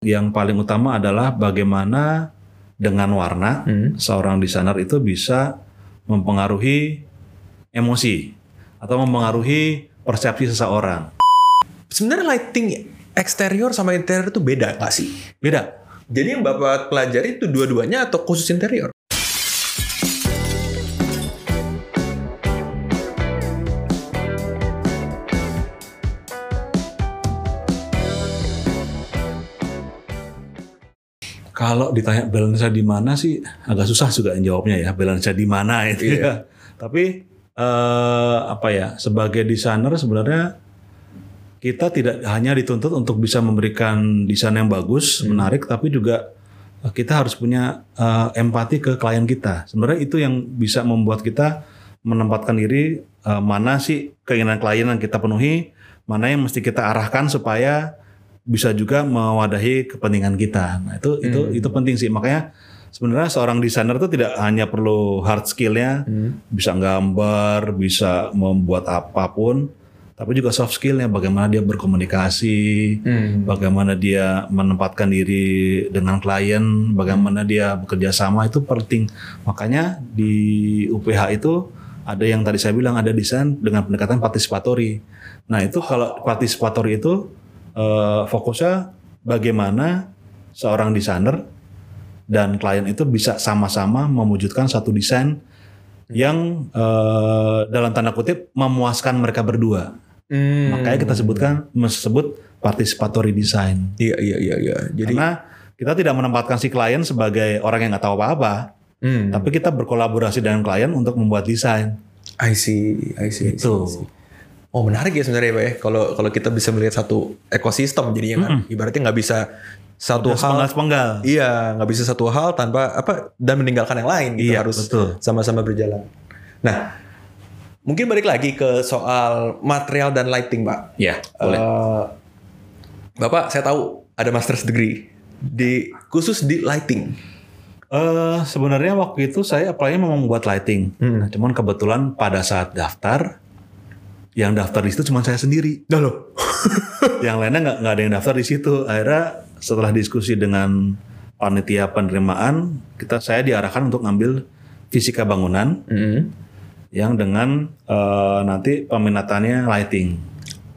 Yang paling utama adalah bagaimana dengan warna Hmm. seorang desainer itu bisa mempengaruhi emosi atau mempengaruhi persepsi seseorang. Sebenarnya lighting eksterior sama interior itu beda nggak sih? Beda. Jadi yang Bapak pelajari itu dua-duanya atau khusus interior? Kalau ditanya balance di mana sih agak susah juga jawabnya ya balance di mana itu Iya. ya. Tapi eh, apa ya sebagai desainer sebenarnya kita tidak hanya dituntut untuk bisa memberikan desain yang bagus, menarik, tapi juga eh, kita harus punya eh, empati ke klien kita. Sebenarnya itu yang bisa membuat kita menempatkan diri eh, mana sih keinginan klien yang kita penuhi, mana yang mesti kita arahkan supaya bisa juga mewadahi kepentingan kita. Nah, itu itu Hmm. itu penting sih. Makanya sebenarnya seorang desainer itu tidak hanya perlu hard skillnya, Hmm. bisa gambar, bisa membuat apa pun, tapi juga soft skillnya bagaimana dia berkomunikasi, Hmm. bagaimana dia menempatkan diri dengan klien, bagaimana dia bekerja sama itu penting. Makanya di UPH itu ada yang tadi saya bilang ada desain dengan pendekatan partisipatori. Nah itu kalau partisipatori itu eh, fokusnya bagaimana seorang desainer dan klien itu bisa sama-sama mewujudkan satu desain yang eh, dalam tanda kutip memuaskan mereka berdua. Hmm. Makanya kita sebutkan sebut participatory design. Iya iya iya iya. Jadi Karena kita tidak menempatkan si klien sebagai orang yang nggak tahu apa-apa, hmm. tapi kita berkolaborasi dengan klien untuk membuat desain. I see, I see, I see, Itu. I see. Oh menarik ya sebenarnya Pak ya. Kalau kalau kita bisa melihat satu ekosistem jadinya kan. Ibaratnya nggak bisa satu hal. Sepenggal-sepenggal. Iya, nggak bisa satu hal tanpa apa dan meninggalkan yang lain gitu Iya, harus betul. sama-sama berjalan. Nah, mungkin balik lagi ke soal material dan lighting, Pak. Ya, Eh, Bapak, saya tahu ada master's degree di khusus di lighting. Eh, sebenarnya waktu itu saya apply-nya memang buat lighting. Hmm. Nah, cuman kebetulan pada saat daftar, yang daftar di situ cuma saya sendiri. Dah loh. yang lainnya nggak nggak ada yang daftar di situ. Akhirnya setelah diskusi dengan panitia penerimaan, kita saya diarahkan untuk ngambil fisika bangunan Hmm. yang dengan eh, nanti peminatannya lighting.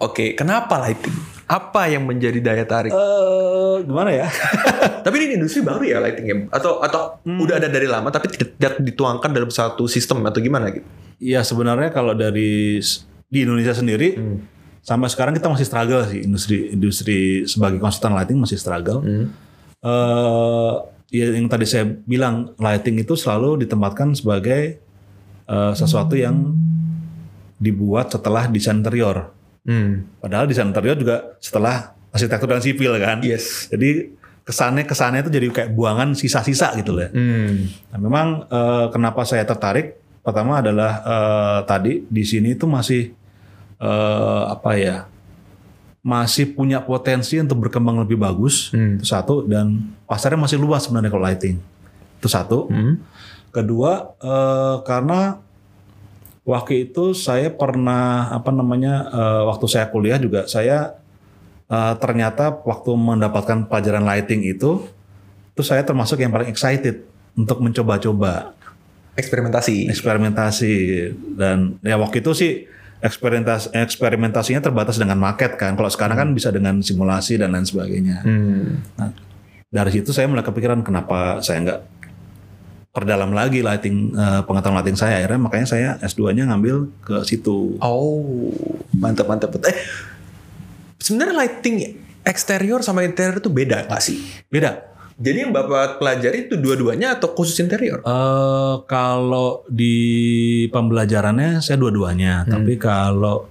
Oke, kenapa lighting? Apa yang menjadi daya tarik? Eh gimana ya? Tapi ini industri baru ya lightingnya? Atau atau udah ada dari lama tapi tidak dituangkan dalam satu sistem atau gimana gitu? ya sebenarnya kalau dari di Indonesia sendiri Hmm. sampai sekarang kita masih struggle sih industri industri sebagai konsultan lighting masih struggle. Hmm. eh ya yang tadi saya bilang lighting itu selalu ditempatkan sebagai eh, sesuatu yang dibuat setelah desain interior. Hmm. Padahal desain interior juga setelah arsitektur dan sipil kan. Yes. Jadi kesannya kesannya itu jadi kayak buangan sisa-sisa gitu loh. ya. Hmm. Nah, memang eh, kenapa saya tertarik? Pertama adalah eh, tadi di sini itu masih eh, apa ya? Masih punya potensi untuk berkembang lebih bagus. Hmm. Itu satu dan pasarnya masih luas sebenarnya kalau lighting. Itu satu. Hmm. Kedua eh, karena waktu itu saya pernah apa namanya eh, waktu saya kuliah juga saya eh, ternyata waktu mendapatkan pelajaran lighting itu itu saya termasuk yang paling excited untuk mencoba-coba Eksperimentasi. eksperimentasi dan ya waktu itu sih eksperimentas eksperimentasinya terbatas dengan market kan kalau sekarang kan bisa dengan simulasi dan lain sebagainya Hmm. dari situ saya mulai kepikiran kenapa saya nggak perdalam lagi lighting eh, pengetahuan lighting saya akhirnya makanya saya S2-nya ngambil ke situ. Oh, mantap mantap. Eh, sebenarnya lighting eksterior sama interior itu beda nggak sih? Beda. Jadi yang bapak pelajari itu dua-duanya atau khusus interior? Eh kalau di pembelajarannya saya dua-duanya, tapi kalau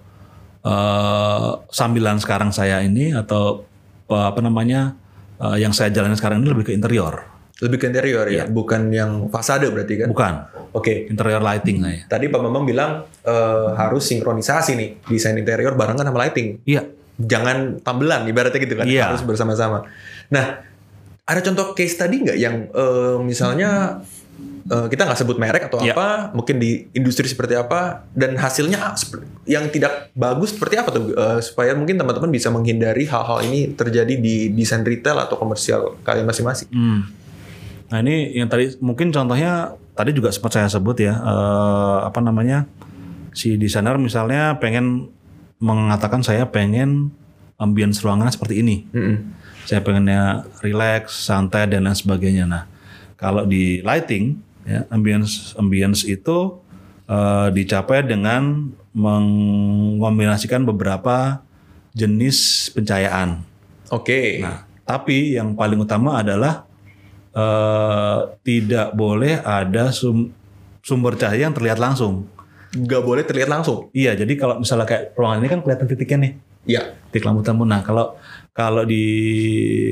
eh sambilan sekarang saya ini atau eh, apa namanya eh, yang saya jalani sekarang ini lebih ke interior, Lebih ke interior ya, bukan yang fasade berarti kan? bukan Oke. interior lighting saya. Tadi Pak Bambang bilang eh, harus sinkronisasi nih desain interior barengan sama lighting. Iya. Jangan tambelan ibaratnya gitu kan, Iya. harus bersama-sama. Nah, ada contoh case tadi nggak yang eh, misalnya eh, kita nggak sebut merek atau Ya. apa, mungkin di industri seperti apa, dan hasilnya yang tidak bagus seperti apa tuh, Eh, supaya mungkin teman-teman bisa menghindari hal-hal ini terjadi di desain retail atau komersial kalian masing-masing. Hmm. Nah ini yang tadi mungkin contohnya tadi juga sempat saya sebut ya eh, apa namanya si desainer misalnya pengen mengatakan saya pengen ambience ruangan seperti ini. Mm-mm. Saya pengennya relax, santai dan lain sebagainya. Nah kalau di lighting ya ambience ambience itu eh, dicapai dengan mengombinasikan beberapa jenis pencahayaan. Oke. Nah, tapi yang paling utama adalah eh, tidak boleh ada sum- sumber cahaya yang terlihat langsung. Nggak boleh terlihat langsung. Iya, jadi kalau misalnya kayak ruangan ini kan kelihatan titiknya nih, Iya. titik lampu tamu. Nah, kalau kalau di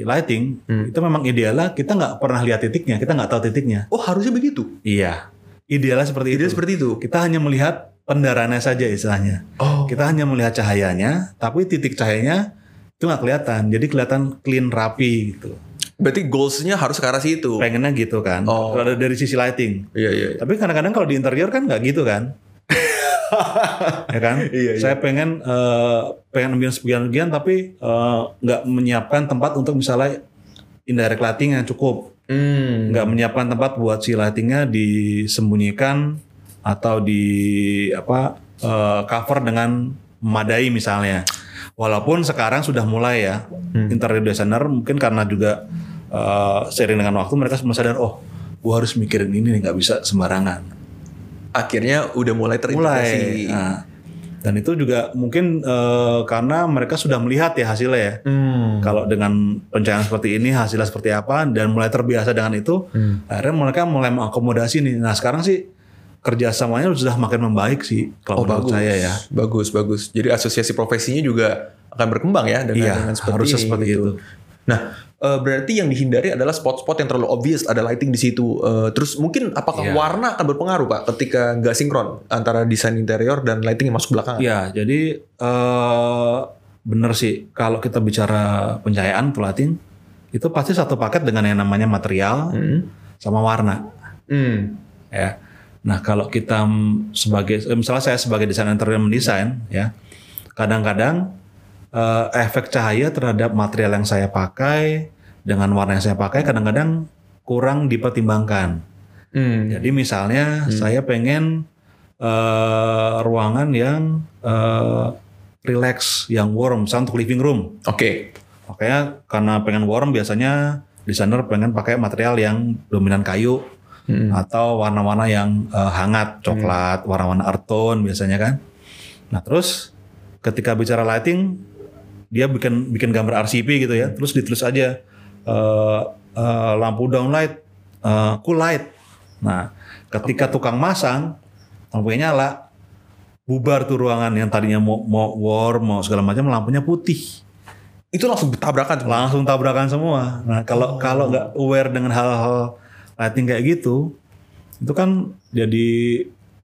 lighting Hmm. itu memang idealnya kita nggak pernah lihat titiknya, kita nggak tahu titiknya. Oh harusnya begitu. Iya, idealnya seperti Tidak itu. seperti itu. Kita hanya melihat pendaraannya saja istilahnya. Oh. Kita hanya melihat cahayanya, tapi titik cahayanya itu nggak kelihatan. Jadi kelihatan clean rapi gitu. Berarti goalsnya harus ke arah situ. pengennya gitu kan Oh. kalau dari sisi lighting Iya iya. tapi kadang-kadang kalau di interior kan nggak gitu kan ya kan Iya, iya. saya pengen eh, pengen ambience bagian-bagian tapi eh, nggak menyiapkan tempat untuk misalnya indirect lighting yang cukup Hmm. nggak menyiapkan tempat buat si lightingnya disembunyikan atau di apa eh, cover dengan memadai misalnya walaupun sekarang sudah mulai ya Hmm. interior designer mungkin karena juga eh, seiring dengan waktu mereka semua sadar oh gua harus mikirin ini nih nggak bisa sembarangan Akhirnya udah mulai terintegrasi. mulai Nah, dan itu juga mungkin eh, karena mereka sudah melihat ya hasilnya ya Hmm. kalau dengan pencahayaan seperti ini hasilnya seperti apa dan mulai terbiasa dengan itu Hmm. akhirnya mereka mulai mengakomodasi nih nah sekarang sih kerjasamanya sudah makin membaik sih kalau Oh menurut bagus, saya ya bagus, bagus. Jadi asosiasi profesinya juga akan berkembang ya dengan, Iya, dengan seperti harusnya ini, seperti gitu. itu. Nah, eh, berarti yang dihindari adalah spot-spot yang terlalu obvious ada lighting di situ. Eh, terus mungkin apakah Iya. warna akan berpengaruh pak ketika nggak sinkron antara desain interior dan lighting yang masuk belakangan? ya jadi eh bener sih kalau kita bicara pencahayaan atau lighting itu pasti satu paket dengan yang namanya material Hmm. sama warna Hmm. ya. Nah kalau kita sebagai misalnya saya sebagai desainer interior mendesain ya, kadang-kadang eh, efek cahaya terhadap material yang saya pakai dengan warna yang saya pakai kadang-kadang kurang dipertimbangkan. Hmm. Jadi misalnya saya pengen eh, ruangan yang eh, relax, yang warm, misalnya untuk living room. Oke. Makanya karena pengen warm biasanya desainer pengen pakai material yang dominan kayu Hmm. atau warna-warna yang eh, hangat, coklat, warna-warna earth tone biasanya kan. Nah terus ketika bicara lighting, dia bikin bikin gambar RCP gitu ya, terus ditulis aja eh, eh, lampu downlight, eh, cool light. Nah ketika tukang masang lampunya nyala, bubar tuh ruangan yang tadinya mau, mau warm, mau segala macam lampunya putih, Itu langsung bertabrakan. semua? langsung tabrakan semua. Nah kalau kalau nggak aware dengan hal-hal lighting kayak gitu, itu kan jadi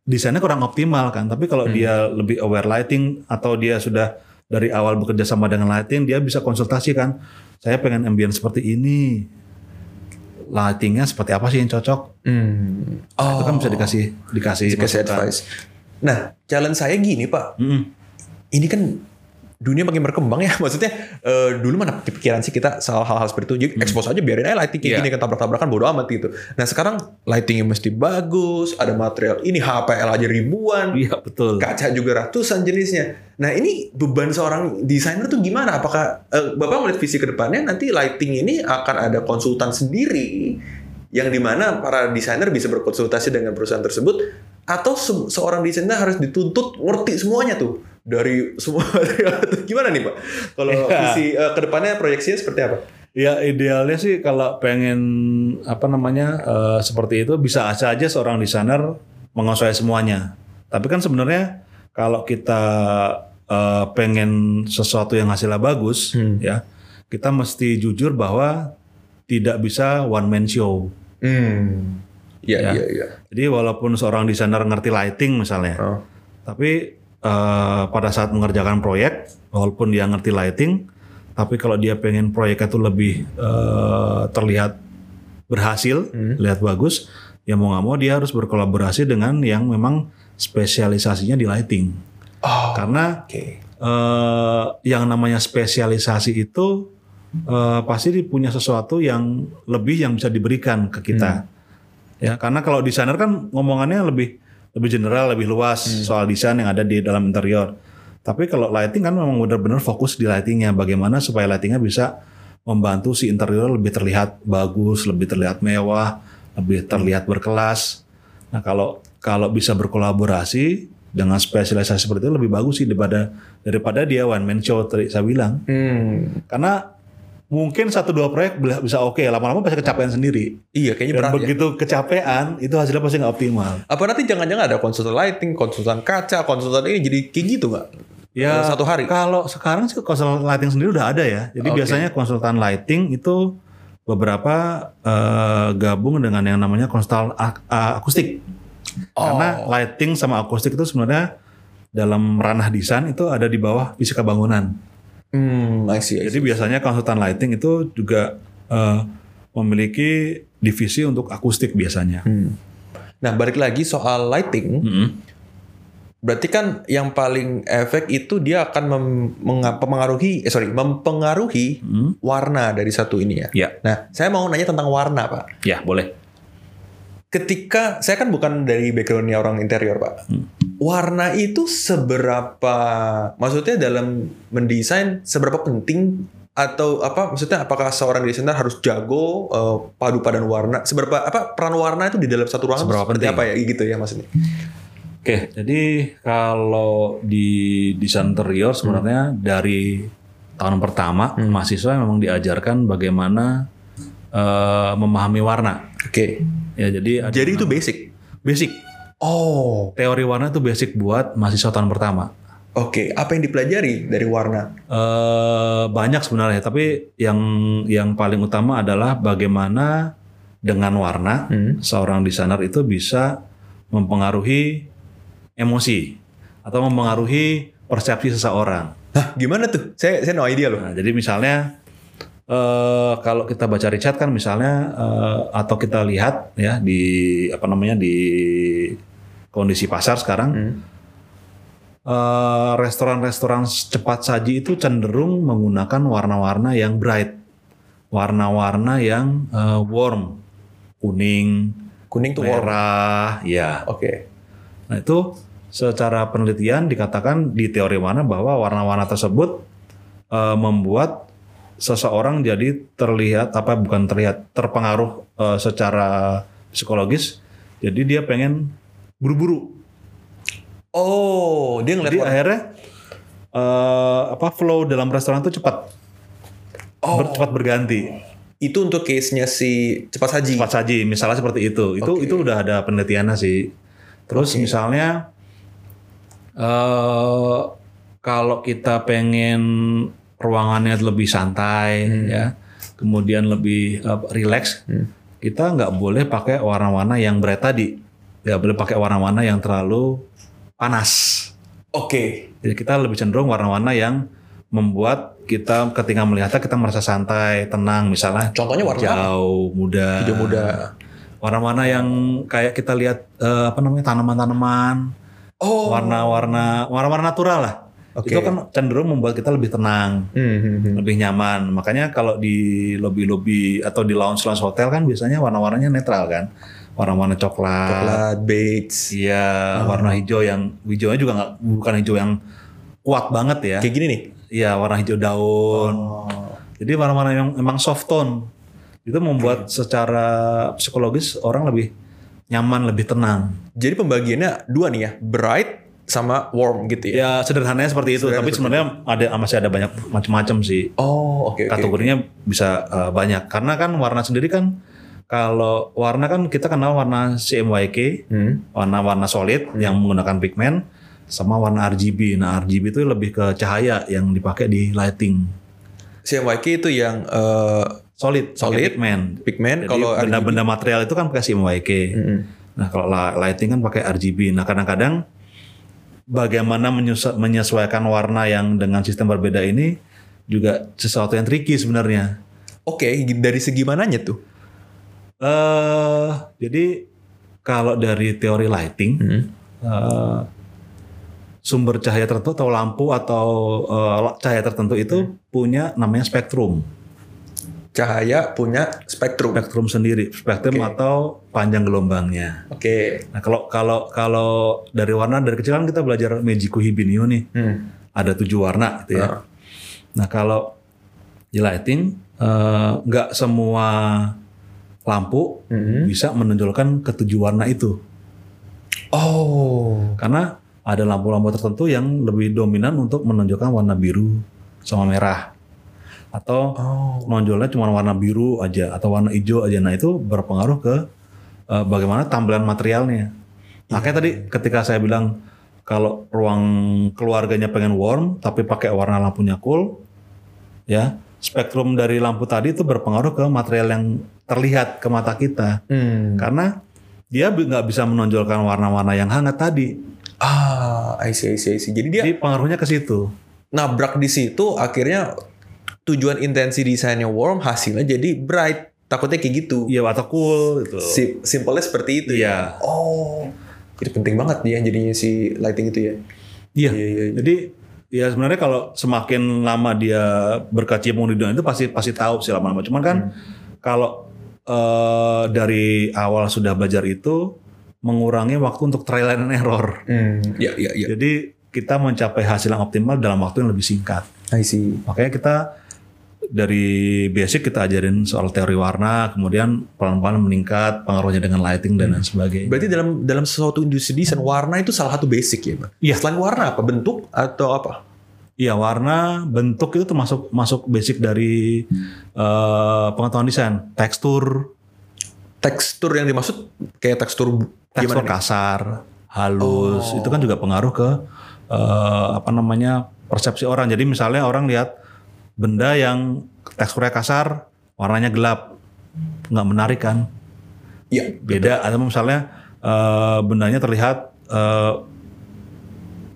desainnya kurang optimal kan. Tapi kalau dia lebih aware lighting atau dia sudah dari awal bekerja sama dengan lighting, dia bisa konsultasi kan. Saya pengen ambience seperti ini. Lightingnya seperti apa sih yang cocok? Hmm. Itu kan bisa dikasih dikasih, dikasih masukan. advice. Nah, challenge saya gini pak. Mm-mm. Ini kan dunia makin berkembang ya. Maksudnya eh, dulu mana kepikiran sih kita soal hal-hal seperti itu. Jadi expose aja biarin aja lighting kayak Iya. gini kan tabrak-tabrakan bodo amat gitu. Nah sekarang lightingnya mesti bagus. Ada material ini HPL aja ribuan. Iya betul. Kaca juga ratusan jenisnya. Nah ini beban seorang desainer tuh gimana? Apakah eh, Bapak melihat visi ke depannya nanti lighting ini akan ada konsultan sendiri yang di mana para desainer bisa berkonsultasi dengan perusahaan tersebut atau se- seorang desainer harus dituntut ngerti semuanya tuh dari semua gimana nih pak? Kalau Iya. visi eh, ke depannya proyeksinya seperti apa? Ya idealnya sih kalau pengen apa namanya eh, seperti itu bisa aja seorang desainer menguasai semuanya. Tapi kan sebenarnya kalau kita eh, pengen sesuatu yang hasilnya bagus, Hmm. ya kita mesti jujur bahwa tidak bisa one man show. Hmm. Iya Ya. iya iya. Jadi walaupun seorang desainer ngerti lighting misalnya, Oh. tapi eh, pada saat mengerjakan proyek, walaupun dia ngerti lighting, tapi kalau dia pengen proyeknya itu lebih eh, terlihat berhasil, Hmm. lihat bagus, ya mau nggak mau dia harus berkolaborasi dengan yang memang spesialisasinya di lighting. Oh, Karena oke. eh, yang namanya spesialisasi itu eh, pasti punya sesuatu yang lebih yang bisa diberikan ke kita. Ya, karena kalau desainer kan ngomongannya lebih lebih general, lebih luas soal desain yang ada di dalam interior. Tapi kalau lighting kan memang benar-benar fokus di lightingnya, bagaimana supaya lightingnya bisa membantu si interior lebih terlihat bagus, lebih terlihat mewah, lebih terlihat berkelas. Nah kalau kalau bisa berkolaborasi dengan spesialisasi seperti itu lebih bagus sih daripada daripada dia one man show tadi saya bilang. Hmm. Karena mungkin satu dua proyek bisa oke, lama-lama pasti kecapean sendiri. Iya, kayaknya Dan berat ya. begitu kecapean itu hasilnya pasti nggak optimal. Apa nanti jangan-jangan ada konsultan lighting, konsultan kaca, konsultan ini jadi kayak gitu nggak? Ya Satu hari? Kalau sekarang sih konsultan lighting sendiri udah ada ya. Jadi Oke. biasanya konsultan lighting itu beberapa eh, gabung dengan yang namanya konsultan ak- akustik. Karena Oh. lighting sama akustik itu sebenarnya dalam ranah desain itu ada di bawah fisika bangunan. Hmm, I see, I see. Jadi biasanya konsultan lighting itu juga eh, memiliki divisi untuk akustik biasanya. Hmm. Nah, balik lagi soal lighting, Mm-mm. berarti kan yang paling efek itu dia akan mempengaruhi, eh sorry, mempengaruhi Mm. warna dari satu ini ya. Ya, Nah, saya mau nanya tentang warna, Pak. ya boleh. Ketika saya kan bukan dari backgroundnya orang interior, Pak. Warna itu seberapa, maksudnya dalam mendesain seberapa penting atau apa? Maksudnya apakah seorang desainer harus jago eh, padu padan warna? Seberapa apa peran warna itu di dalam satu ruangan Seberapa seperti penting? apa ya? Gitu ya maksudnya. Oke, jadi kalau di desain interior sebenarnya dari tahun pertama mahasiswa memang diajarkan bagaimana eh, memahami warna. Oke. Ya, jadi ada Jadi itu basic. basic. Oh, Teori warna itu basic buat mahasiswa tahun pertama. oke. Apa yang dipelajari dari warna? Eh, banyak sebenarnya, tapi yang yang paling utama adalah bagaimana dengan warna Hmm. seorang desainer itu bisa mempengaruhi emosi atau mempengaruhi persepsi seseorang. Hah, gimana tuh? Saya saya no idea loh. Nah, jadi misalnya eh kalau kita baca Richard kan misalnya eh, atau kita lihat ya di apa namanya di kondisi pasar sekarang Hmm. eh, restoran-restoran cepat saji itu cenderung menggunakan warna-warna yang bright, warna-warna yang eh, warm, kuning, Kuning tuh warm. merah, ya. Oke. Nah itu secara penelitian dikatakan di teori warna bahwa warna-warna tersebut eh, membuat seseorang jadi terlihat apa bukan terlihat terpengaruh eh, secara psikologis. Jadi dia pengen buru-buru. Oh, dia ngeliat Jadi warna. akhirnya eh, apa flow dalam restoran itu cepat Oh. ber- cepat berganti. Itu untuk case-nya si cepat saji. cepat saji misalnya seperti itu itu Oke. itu udah ada penelitiannya sih terus misalnya eh kalau kita pengen ruangannya lebih santai ya. Kemudian lebih eh, relax. Hmm. kita nggak boleh pakai warna-warna yang bright tadi. Nggak boleh pakai warna-warna yang terlalu panas. Oke. jadi kita lebih cenderung warna-warna yang membuat kita ketika melihatnya kita merasa santai tenang. Misalnya Contohnya warna hijau muda. Hijau muda. warna-warna yang kayak kita lihat eh, apa namanya tanaman-tanaman. Oh. warna-warna warna-warna natural lah Oke. itu kan cenderung membuat kita lebih tenang Hmm, hmm, hmm. lebih nyaman makanya kalau di lobby-lobby atau di lounge-lounge hotel kan biasanya warna-warnanya netral kan warna-warna coklat, Coklat, beige. iya warna hijau yang hijaunya juga nggak bukan hijau yang kuat banget ya Kayak gini nih. iya warna hijau daun Oh. jadi warna-warna yang emang soft tone itu membuat secara psikologis orang lebih nyaman, lebih tenang. Jadi pembagiannya dua nih ya, bright sama warm gitu ya. Ya sederhananya seperti itu, Sederhana tapi sebenarnya ada masih ada banyak macam-macam sih. Oh, oke oke. Kategorinya bisa uh, banyak karena kan warna sendiri kan kalau warna kan kita kenal warna CMYK, Hmm. warna-warna solid yang menggunakan pigmen sama warna RGB. Nah, RGB itu lebih ke cahaya yang dipakai di lighting. CMYK itu yang eh, Solid, Solid. pigmen. pigment Jadi kalau benda-benda material itu kan pakai CMYK. Mm-mm. Nah kalau la- lighting kan pakai RGB. Nah kadang-kadang bagaimana menyesuaikan warna yang dengan sistem berbeda ini juga sesuatu yang tricky sebenarnya. Oke, dari segi mananya tuh? eh jadi kalau dari teori lighting Hmm. eh, sumber cahaya tertentu atau lampu atau eh, cahaya tertentu itu punya namanya spektrum. Cahaya punya spektrum. Spektrum sendiri, spektrum Oke. atau panjang gelombangnya. Oke. Nah, kalau kalau kalau dari warna dari kecil kan kita belajar Meiji Hibinio nih. Hmm. Ada tujuh warna gitu ya. Ah. Nah, kalau di lighting eh, nggak semua lampu Hmm. bisa menonjolkan ketujuh warna itu. Oh. Karena ada lampu-lampu tertentu yang lebih dominan untuk menonjolkan warna biru sama merah. Atau Oh. nonjolnya cuma warna biru aja atau warna hijau aja. Nah itu berpengaruh ke eh, bagaimana tampilan materialnya. Makanya tadi ketika saya bilang kalau ruang keluarganya pengen warm tapi pakai warna lampunya cool, ya spektrum dari lampu tadi itu berpengaruh ke material yang terlihat ke mata kita. Hmm. Karena dia nggak bisa menonjolkan warna-warna yang hangat tadi. Ah, I see, I see, I see. Jadi dia Jadi pengaruhnya ke situ. nabrak di situ akhirnya tujuan intensi desainnya warm hasilnya jadi bright. Takutnya kayak gitu. Iya atau cool gitu. Si simpelnya seperti itu. Iya. Oh. Jadi penting banget ya jadinya si lighting itu ya. Iya. Iya, iya, iya. Jadi ya sebenarnya kalau semakin lama dia berkecimpung di dunia itu pasti pasti tahu sih lama-lama. Cuman kan kalau eh, dari awal sudah belajar itu mengurangi waktu untuk trial and error. Hmm. Ya, ya, ya. Jadi kita mencapai hasil yang optimal dalam waktu yang lebih singkat. I see. Makanya kita dari basic kita ajarin soal teori warna, kemudian pelan-pelan meningkat pengaruhnya dengan lighting dan lain sebagainya. Berarti dalam dalam sesuatu industri desain warna itu salah satu basic ya, Bang? Iya. Selain warna apa? Bentuk atau apa? Iya warna, bentuk itu termasuk masuk basic dari eh, pengetahuan desain. Tekstur, Tekstur yang dimaksud kayak tekstur tekstur kasar, halus, Oh. itu kan juga pengaruh ke eh, apa namanya persepsi orang. Jadi misalnya orang lihat benda yang teksturnya kasar, warnanya gelap, nggak menarik kan? Iya. Beda. Atau misalnya eh, bendanya terlihat eh,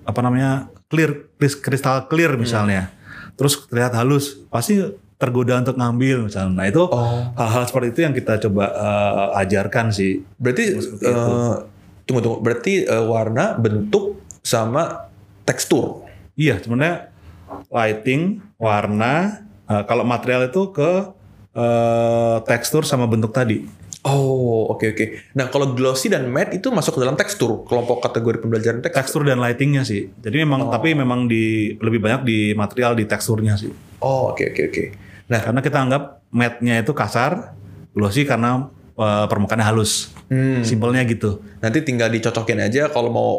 apa namanya clear, kris- kristal clear misalnya, terus terlihat halus, pasti tergoda untuk ngambil misalnya. Nah itu Oh. hal-hal seperti itu yang kita coba eh, ajarkan sih. Berarti eh, tunggu tunggu. Berarti eh, warna, bentuk sama tekstur. Iya, sebenarnya lighting, warna, eh, kalau material itu ke eh, tekstur sama bentuk tadi. Oh, oke oke. Nah, kalau glossy dan matte itu masuk ke dalam tekstur, kelompok kategori pembelajaran tekstur. Tekstur dan lightingnya sih. Jadi memang tapi memang di lebih banyak di material di teksturnya sih. Oh, oke oke oke. Nah, Karena kita anggap matte-nya itu kasar, glossy karena eh, permukaannya halus. hmm, Simpelnya gitu. nanti tinggal dicocokin aja kalau mau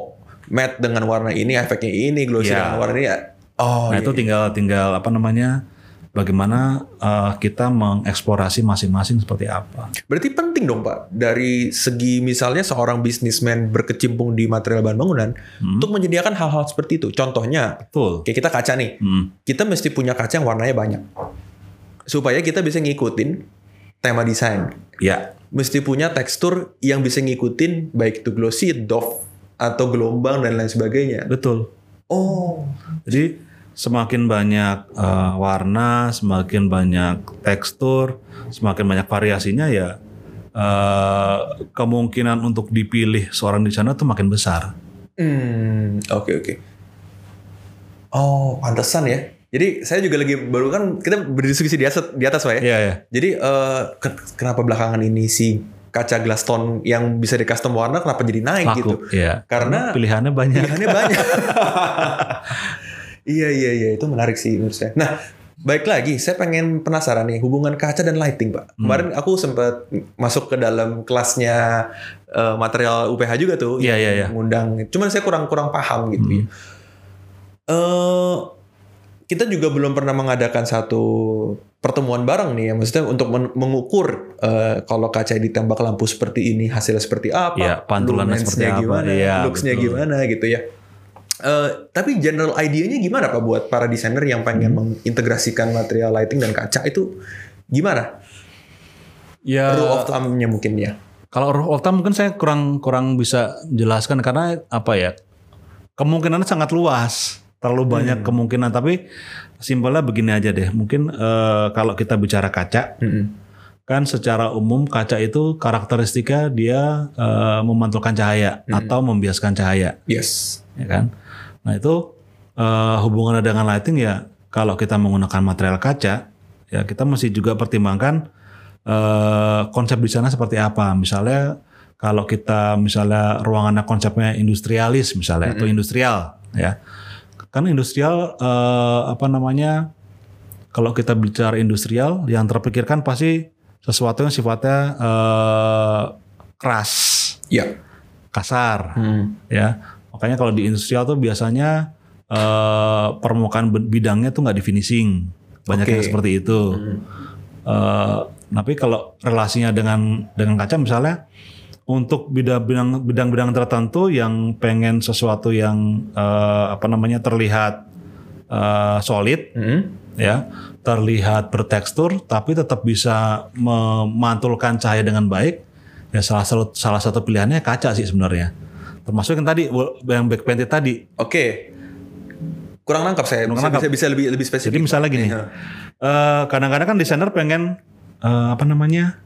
matte dengan warna ini, efeknya ini, glossy Iya. dengan warna ini. ya. Oh, nah iya. itu tinggal tinggal apa namanya? Bagaimana eh, kita mengeksplorasi masing-masing seperti apa. Berarti penting dong Pak, dari segi misalnya seorang bisnismen berkecimpung di material bahan bangunan, Hmm. untuk menyediakan hal-hal seperti itu. Contohnya, Betul. kayak kita kaca nih, Hmm. kita mesti punya kaca yang warnanya banyak. Supaya kita bisa ngikutin tema desain. Ya, Mesti punya tekstur yang bisa ngikutin baik itu glossy, doff, atau gelombang dan lain sebagainya. betul. Oh, Jadi semakin banyak eh, warna, semakin banyak tekstur, semakin banyak variasinya ya eh, kemungkinan untuk dipilih seorang desainer itu makin besar. hmm, oke oke. Oh, pantesan ya. Jadi saya juga lagi baru kan kita berdiskusi di atas, di atas Pak ya. Iya ya. Jadi ke- kenapa belakangan ini si kaca glass tone yang bisa di custom warna kenapa jadi naik gitu? Laku. Iya. Karena pilihannya banyak. pilihannya banyak. iya iya iya itu menarik sih menurut saya. Nah baik lagi saya pengen penasaran nih hubungan kaca dan lighting pak. Kemarin aku sempat masuk ke dalam kelasnya eh, material UPH juga tuh. Iya, iya, iya. Ngundang. Cuman saya kurang kurang paham gitu. Hmm. ya. Eh kita juga belum pernah mengadakan satu pertemuan bareng nih ya maksudnya untuk men- mengukur eh, kalau kaca ditembak lampu seperti ini hasilnya seperti apa Iya, pantulannya seperti apa, gimana iya, looksnya gimana gitu ya Eh, tapi general idea-nya gimana pak buat para desainer yang pengen Hmm. mengintegrasikan material lighting dan kaca itu gimana Ya, rule of thumb-nya mungkin ya kalau rule of thumb mungkin saya kurang kurang bisa jelaskan karena apa ya kemungkinannya sangat luas, terlalu banyak kemungkinan. Tapi simpelnya begini aja deh, mungkin eh, kalau kita bicara kaca, Mm-mm. kan secara umum kaca itu karakteristika dia eh, memantulkan cahaya atau membiaskan cahaya, Yes. ya kan? Nah itu eh, hubungannya dengan lighting ya kalau kita menggunakan material kaca ya kita mesti juga pertimbangkan eh, konsep di sana seperti apa. Misalnya kalau kita misalnya ruangannya konsepnya industrialis misalnya atau industrial ya. Kan industrial eh, apa namanya kalau kita bicara industrial yang terpikirkan pasti sesuatu yang sifatnya eh, keras, Ya. kasar Hmm. ya. Makanya kalau di industrial tuh biasanya eh, permukaan bidangnya tuh nggak di finishing, banyak Oke. yang seperti itu. Eh, tapi kalau relasinya dengan dengan kaca misalnya untuk bidang-bidang bidang-bidang tertentu yang pengen sesuatu yang eh, apa namanya terlihat eh, solid Hmm. ya terlihat bertekstur tapi tetap bisa memantulkan cahaya dengan baik ya salah satu salah satu pilihannya kaca sih sebenarnya termasuk yang tadi yang back painted tadi Oke. Kurang nangkap saya. Kurang Bisa, nangkap. bisa, bisa lebih lebih spesifik. jadi misalnya gini Ya. eh, kadang-kadang kan desainer pengen eh, apa namanya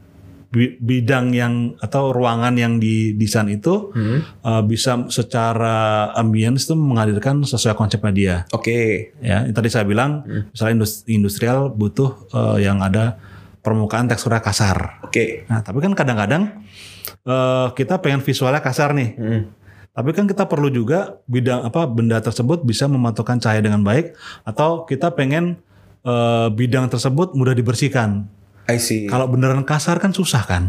bi- bidang yang atau ruangan yang didesain itu Hmm. eh, bisa secara ambience itu menghadirkan sesuai konsepnya dia Oke. ya yang tadi saya bilang misalnya indus- industrial butuh eh, yang ada permukaan teksturnya kasar Oke. nah tapi kan kadang-kadang eh, kita pengen visualnya kasar nih Hmm. Tapi kan kita perlu juga bidang apa benda tersebut bisa memantulkan cahaya dengan baik atau kita pengen eh, bidang tersebut mudah dibersihkan I see. kalau beneran kasar kan susah kan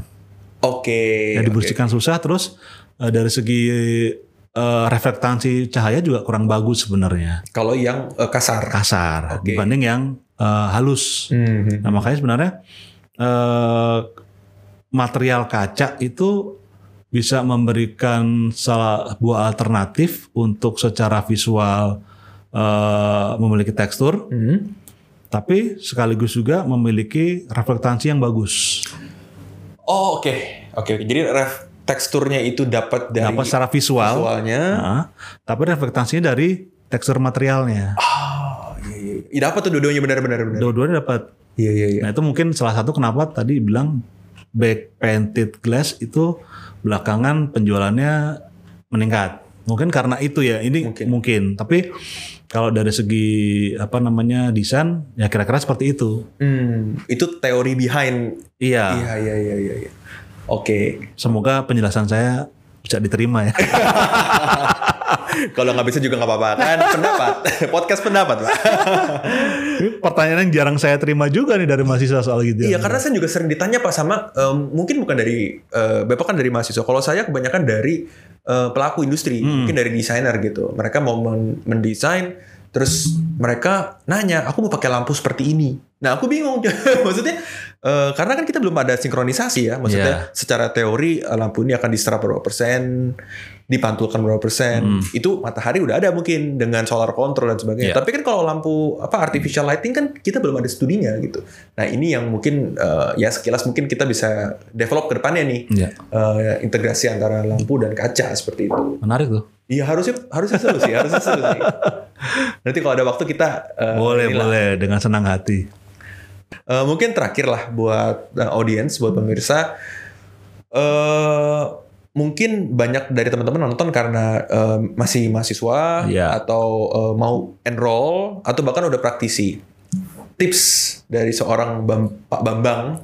Oke. ya dibersihkan susah terus eh, dari segi eh, reflektansi cahaya juga kurang bagus sebenarnya. Kalau yang eh, kasar. kasar Oke. dibanding yang eh, halus Hmm. Nah makanya sebenarnya eh, material kaca itu bisa memberikan salah buah alternatif untuk secara visual eh, memiliki tekstur, Hmm. tapi sekaligus juga memiliki reflektansi yang bagus. Oh oke. Oke. oke. Jadi ref teksturnya itu dapat dari Dapat secara visual, visualnya. nah, tapi reflektansinya dari tekstur materialnya. Oh iya iya. iya. Dapat tuh dua-duanya benar-benar benar. Dua-duanya dapat. Iya iya iya. Nah itu mungkin salah satu kenapa tadi bilang back painted glass itu belakangan penjualannya meningkat. Mungkin karena itu ya. Ini Mungkin. mungkin. Tapi kalau dari segi apa namanya desain ya kira-kira seperti itu. Hmm. Itu teori behind. Iya. Iya iya iya iya. iya. Oke. Semoga penjelasan saya bisa diterima ya. Kalau nggak bisa juga nggak apa-apa kan pendapat podcast pendapat pak. Pertanyaan yang jarang saya terima juga nih dari mahasiswa soal gitu. Iya karena saya juga sering ditanya pak sama em, mungkin bukan dari eh, bapak kan dari mahasiswa. Kalau saya kebanyakan dari eh, pelaku industri, mungkin dari desainer gitu. Mereka mau men- mendesain, terus mereka nanya, aku mau pakai lampu seperti ini. Nah aku bingung, maksudnya eh, karena kan kita belum ada sinkronisasi ya. Maksudnya secara teori eh, lampu ini akan diserap berapa persen, dipantulkan berapa persen. Itu matahari udah ada mungkin dengan solar control dan sebagainya. Iya. Tapi kan kalau lampu apa artificial lighting kan kita belum ada studinya gitu. Nah ini yang mungkin eh, ya sekilas mungkin kita bisa develop ke depannya nih Iya. eh, integrasi antara lampu dan kaca seperti itu. Menarik tuh. Iya harusnya harusnya seru sih, harusnya seru sih. Nanti kalau ada waktu kita eh, boleh inilah. boleh dengan senang hati. Eh, mungkin terakhir lah buat eh, audiens, buat pemirsa. eh mungkin banyak dari teman-teman nonton karena eh, masih mahasiswa Iya. atau eh, mau enroll atau bahkan udah praktisi. Tips dari seorang Bam- Pak Bambang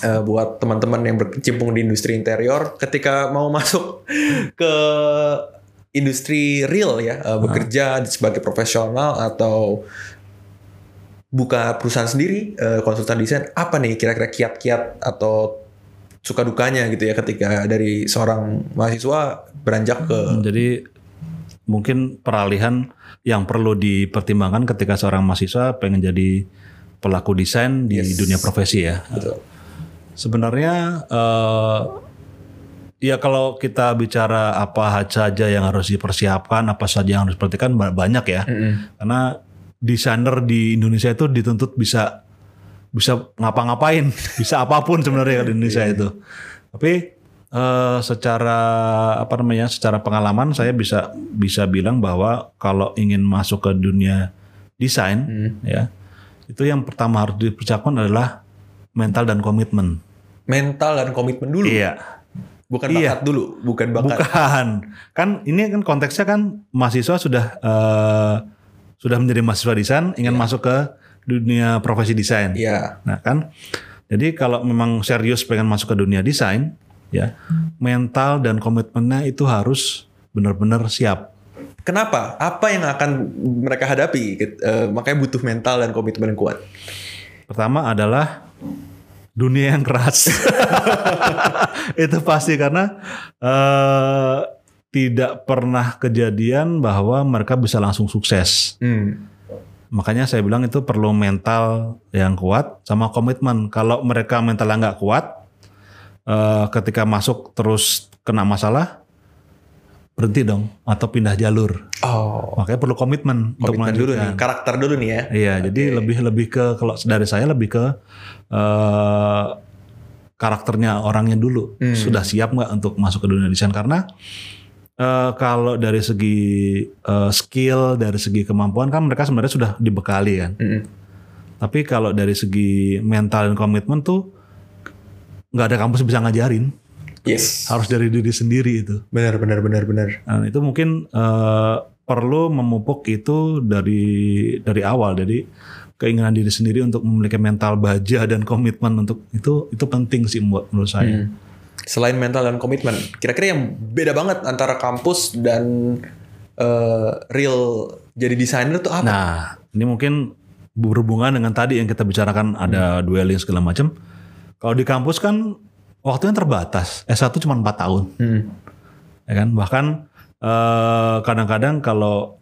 eh, buat teman-teman yang berkecimpung di industri interior ketika mau masuk ke industri real ya, eh, bekerja sebagai profesional atau buka perusahaan sendiri, eh, konsultan desain, apa nih kira-kira kiat-kiat atau suka dukanya gitu ya ketika dari seorang mahasiswa beranjak ke Jadi mungkin peralihan yang perlu dipertimbangkan ketika seorang mahasiswa pengen jadi pelaku desain di Yes. dunia profesi ya. Betul. Sebenarnya eh, ya kalau kita bicara apa saja yang harus dipersiapkan, apa saja yang harus diperhatikan ba- banyak ya. Karena desainer di Indonesia itu dituntut bisa bisa ngapa-ngapain, bisa apa pun sebenarnya di Indonesia itu. Tapi eh, secara apa namanya, secara pengalaman saya bisa bisa bilang bahwa kalau ingin masuk ke dunia desain, ya itu yang pertama harus dipersiapkan adalah mental dan komitmen. Mental dan komitmen dulu. Iya. Bukan Iya. bakat dulu, bukan bakat. Bukan. Kan ini kan konteksnya kan mahasiswa sudah eh, sudah menjadi mahasiswa desain ingin masuk ke dunia profesi desain. Iya. Nah kan, jadi kalau memang serius pengen masuk ke dunia desain, ya mental dan komitmennya itu harus benar-benar siap. Kenapa? Apa yang akan mereka hadapi? Eh, makanya butuh mental dan komitmen yang kuat. Pertama adalah dunia yang keras. itu pasti karena eh, tidak pernah kejadian bahwa mereka bisa langsung sukses. Hmm. Makanya saya bilang itu perlu mental yang kuat sama komitmen. Kalau mereka mentalnya nggak kuat, eh, ketika masuk terus kena masalah, berhenti dong atau pindah jalur. Oh. Makanya perlu komitmen, untuk Komitmen dulu nih, melanjutkan. karakter dulu nih ya. Iya, jadi lebih lebih ke kalau dari saya lebih ke eh, karakternya orangnya dulu. Hmm. Sudah siap nggak untuk masuk ke dunia desain? Karena eh, kalau dari segi eh, skill, dari segi kemampuan kan mereka sebenarnya sudah dibekali kan. Mm-mm. Tapi kalau dari segi mental dan komitmen tuh nggak ada kampus bisa ngajarin. Yes. Harus dari diri sendiri itu. Benar, benar, benar, benar. Nah, itu mungkin eh, perlu memupuk itu dari dari awal. Jadi keinginan diri sendiri untuk memiliki mental baja dan komitmen untuk itu itu penting sih buat menurut saya. Hmm. Selain mental dan komitmen, kira-kira yang beda banget antara kampus dan eh, real jadi desainer tuh apa? Nah, ini mungkin berhubungan dengan tadi yang kita bicarakan ada dueling segala macam. Kalau di kampus kan waktunya terbatas. S1 cuma 4 tahun. Hmm. ya kan bahkan eh, kadang-kadang kalau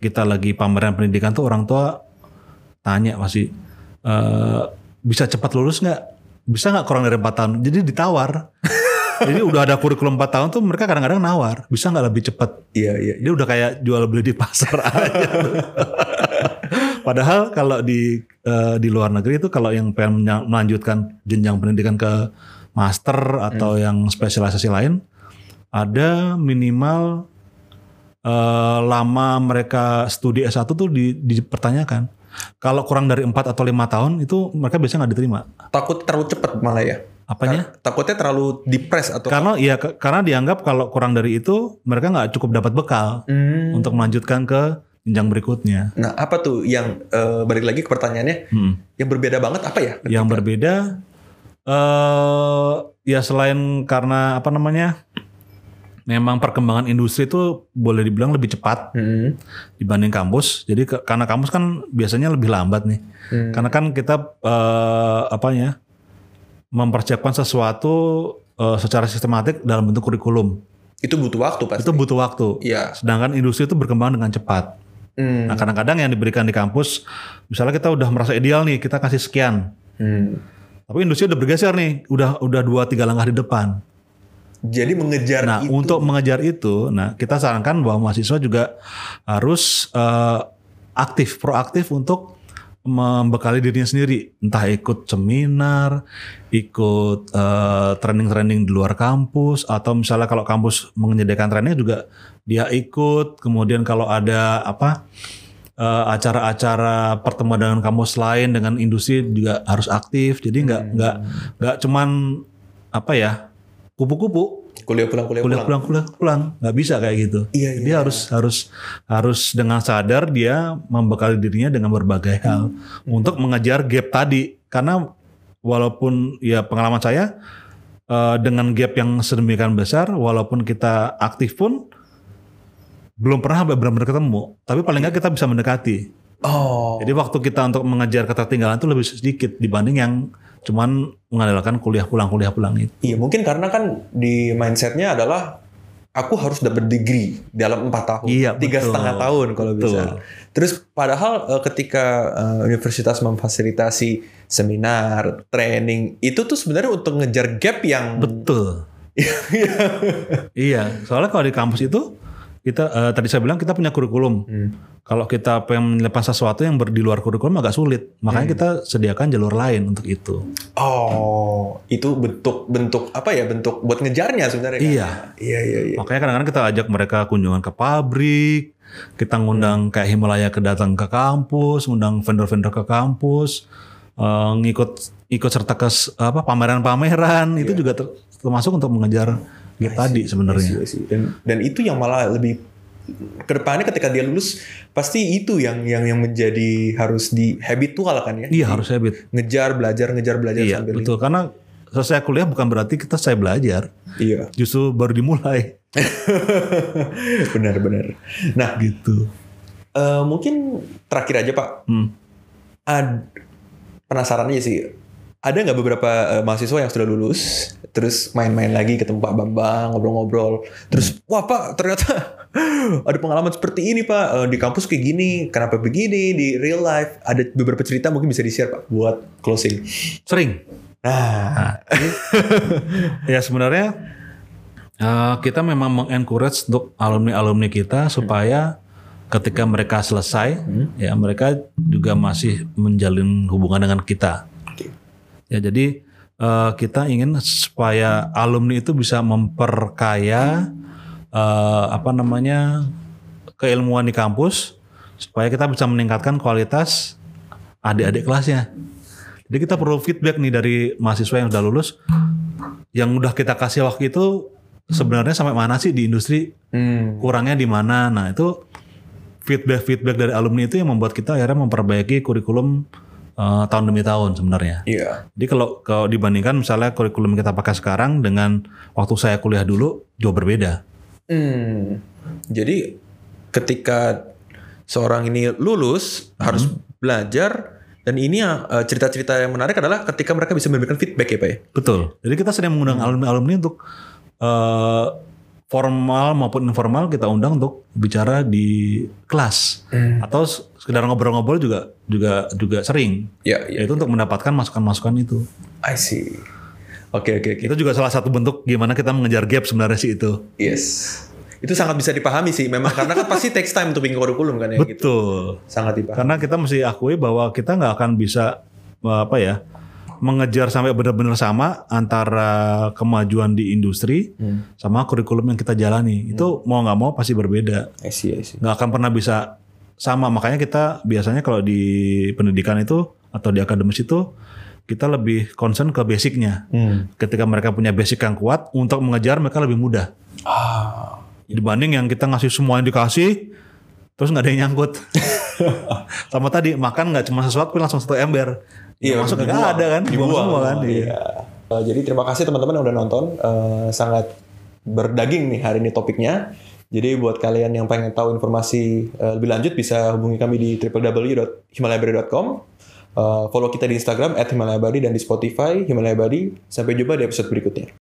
kita lagi pameran pendidikan tuh orang tua tanya masih eh, bisa cepat lulus nggak bisa nggak kurang dari empat tahun? Jadi ditawar. Jadi udah ada kurikulum 4 tahun tuh mereka kadang-kadang nawar. Bisa nggak lebih cepat Iya, iya. dia udah kayak jual beli di pasar aja. Padahal kalau di eh, di luar negeri itu kalau yang pengen melanjutkan jenjang pendidikan ke master atau yang spesialisasi lain ada minimal eh, lama mereka studi S1 tuh di- dipertanyakan. Kalau kurang dari 4 atau lima tahun itu mereka biasanya nggak diterima. Takut terlalu cepat malah ya. Apanya? Takutnya terlalu depres atau Karena ya karena dianggap kalau kurang dari itu mereka nggak cukup dapat bekal Hmm. untuk melanjutkan ke jenjang berikutnya. Nah, apa tuh yang eh, balik lagi ke pertanyaannya Hmm. yang berbeda banget apa ya? Yang berbeda eh ya selain karena apa namanya? Memang perkembangan industri itu boleh dibilang lebih cepat Hmm. dibanding kampus. Jadi ke- karena kampus kan biasanya lebih lambat nih. Hmm. Karena kan kita eh, apa ya mempersiapkan sesuatu eh, secara sistematik dalam bentuk kurikulum. Itu butuh waktu pasti. Itu butuh waktu. Iya. Sedangkan industri itu berkembang dengan cepat. Hmm. Nah kadang-kadang yang diberikan di kampus, misalnya kita udah merasa ideal nih, kita kasih sekian. Hmm. Tapi industri udah bergeser nih, udah udah dua tiga langkah di depan. Jadi mengejar Nah, itu. untuk mengejar itu, nah kita sarankan bahwa mahasiswa juga harus eh, aktif, proaktif untuk membekali dirinya sendiri, entah ikut seminar, ikut eh, training-training di luar kampus, atau misalnya kalau kampus menyediakan training juga dia ikut. Kemudian kalau ada apa eh, acara-acara pertemuan dengan kampus lain dengan industri juga harus aktif. Jadi nggak nggak nggak cuman apa ya kupu-kupu kuliah pulang kuliah, kuliah pulang. pulang kuliah pulang nggak bisa kayak gitu Iya, dia iya. harus harus harus dengan sadar dia membekali dirinya dengan berbagai hal untuk mengejar gap tadi karena walaupun ya pengalaman saya eh, dengan gap yang sedemikian besar walaupun kita aktif pun belum pernah benar-benar ketemu tapi paling nggak kita bisa mendekati Oh. jadi waktu kita untuk mengejar ketertinggalan itu lebih sedikit dibanding yang cuman mengandalkan kuliah pulang kuliah pulang itu Iya mungkin karena kan di mindsetnya adalah aku harus dapat degree dalam empat tahun, Iya, tiga betul. setengah tahun kalau Betul. bisa. Terus padahal eh, ketika eh, universitas memfasilitasi seminar, training itu tuh sebenarnya untuk ngejar gap yang Betul. iya, soalnya kalau di kampus itu kita eh, tadi saya bilang kita punya kurikulum. Hmm. Kalau kita pengen melepas sesuatu yang ber, di luar kurikulum agak sulit. Makanya kita sediakan jalur lain untuk itu. Oh, itu bentuk bentuk apa ya bentuk buat ngejarnya sebenarnya. kan? Iya. Iya iya iya. Makanya kadang-kadang kita ajak mereka kunjungan ke pabrik, kita ngundang kayak Himalaya ke datang ke kampus, ngundang vendor-vendor ke kampus, eh, ngikut ikut serta ke apa pameran-pameran itu juga ter- termasuk untuk mengejar gap tadi sebenarnya. Dan dan itu yang malah lebih ke depannya ketika dia lulus pasti itu yang yang yang menjadi harus di habitual kan ya. Iya harus habit. Ngejar belajar ngejar belajar Iya sambil betul karena selesai kuliah bukan berarti kita saya belajar, Iya. justru baru dimulai Benar-benar. Nah, gitu. eh, mungkin terakhir aja Pak. Hmm. Ad, penasaran aja sih. Ada nggak beberapa eh, mahasiswa yang sudah lulus, terus main-main lagi ketemu Pak Bambang, ngobrol-ngobrol, terus wah Pak ternyata ada pengalaman seperti ini Pak Eh, di kampus kayak gini, kenapa begini di real life? Ada beberapa cerita mungkin bisa di share Pak buat closing. Sering. Nah, Ya sebenarnya eh, kita memang mengencourage untuk alumni-alumni kita supaya ketika mereka selesai, ya mereka juga masih menjalin hubungan dengan kita. Ya jadi eh, kita ingin supaya alumni itu bisa memperkaya eh, apa namanya keilmuan di kampus supaya kita bisa meningkatkan kualitas adik-adik kelasnya. Jadi kita perlu feedback nih dari mahasiswa yang sudah lulus yang udah kita kasih waktu itu sebenarnya sampai mana sih di industri hmm, kurangnya di mana. Nah itu feedback feedback dari alumni itu yang membuat kita akhirnya memperbaiki kurikulum eh, tahun demi tahun sebenarnya. iya, Jadi kalau kalau dibandingkan misalnya kurikulum kita pakai sekarang dengan waktu saya kuliah dulu jauh berbeda. Hmm, jadi ketika seorang ini lulus harus belajar dan ini eh, cerita-cerita yang menarik adalah ketika mereka bisa memberikan feedback ya Pak ya. Betul. Jadi kita sedang mengundang alumni-alumni untuk eh, formal maupun informal kita undang untuk bicara di kelas atau sekedar ngobrol-ngobrol juga juga juga sering. Ya, ya. Yaitu untuk mendapatkan masukan-masukan itu. I see. Oke, oke, oke. Itu juga salah satu bentuk gimana kita mengejar gap sebenarnya sih itu. Yes. Itu sangat bisa dipahami sih memang karena kan pasti takes time untuk bikin kurikulum kan ya gitu. Betul. Sangat dipahami. Karena kita mesti akui bahwa kita nggak akan bisa apa ya mengejar sampai benar-benar sama antara kemajuan di industri sama kurikulum yang kita jalani. Itu mau nggak mau pasti berbeda. I see, I see. Nggak akan pernah bisa sama. Makanya kita biasanya kalau di pendidikan itu atau di akademis itu kita lebih concern ke basicnya. Hmm. Ketika mereka punya basic yang kuat, untuk mengejar mereka lebih mudah. Ah, Dibanding yang kita ngasih semua yang dikasih, terus nggak ada yang nyangkut. Sama tadi makan nggak cuma sesuatu langsung satu ember. Iya, masuk nggak dibuang. ada kan, dibuang, semua kan. Iya. Iya. Eh, jadi terima kasih teman-teman yang udah nonton. Eh, sangat berdaging nih hari ini topiknya. Jadi buat kalian yang pengen tahu informasi eh, lebih lanjut bisa hubungi kami di www.himalayabari.com. Eh, follow kita di Instagram @himalayabari dan di Spotify Himalaya Bari. Sampai jumpa di episode berikutnya.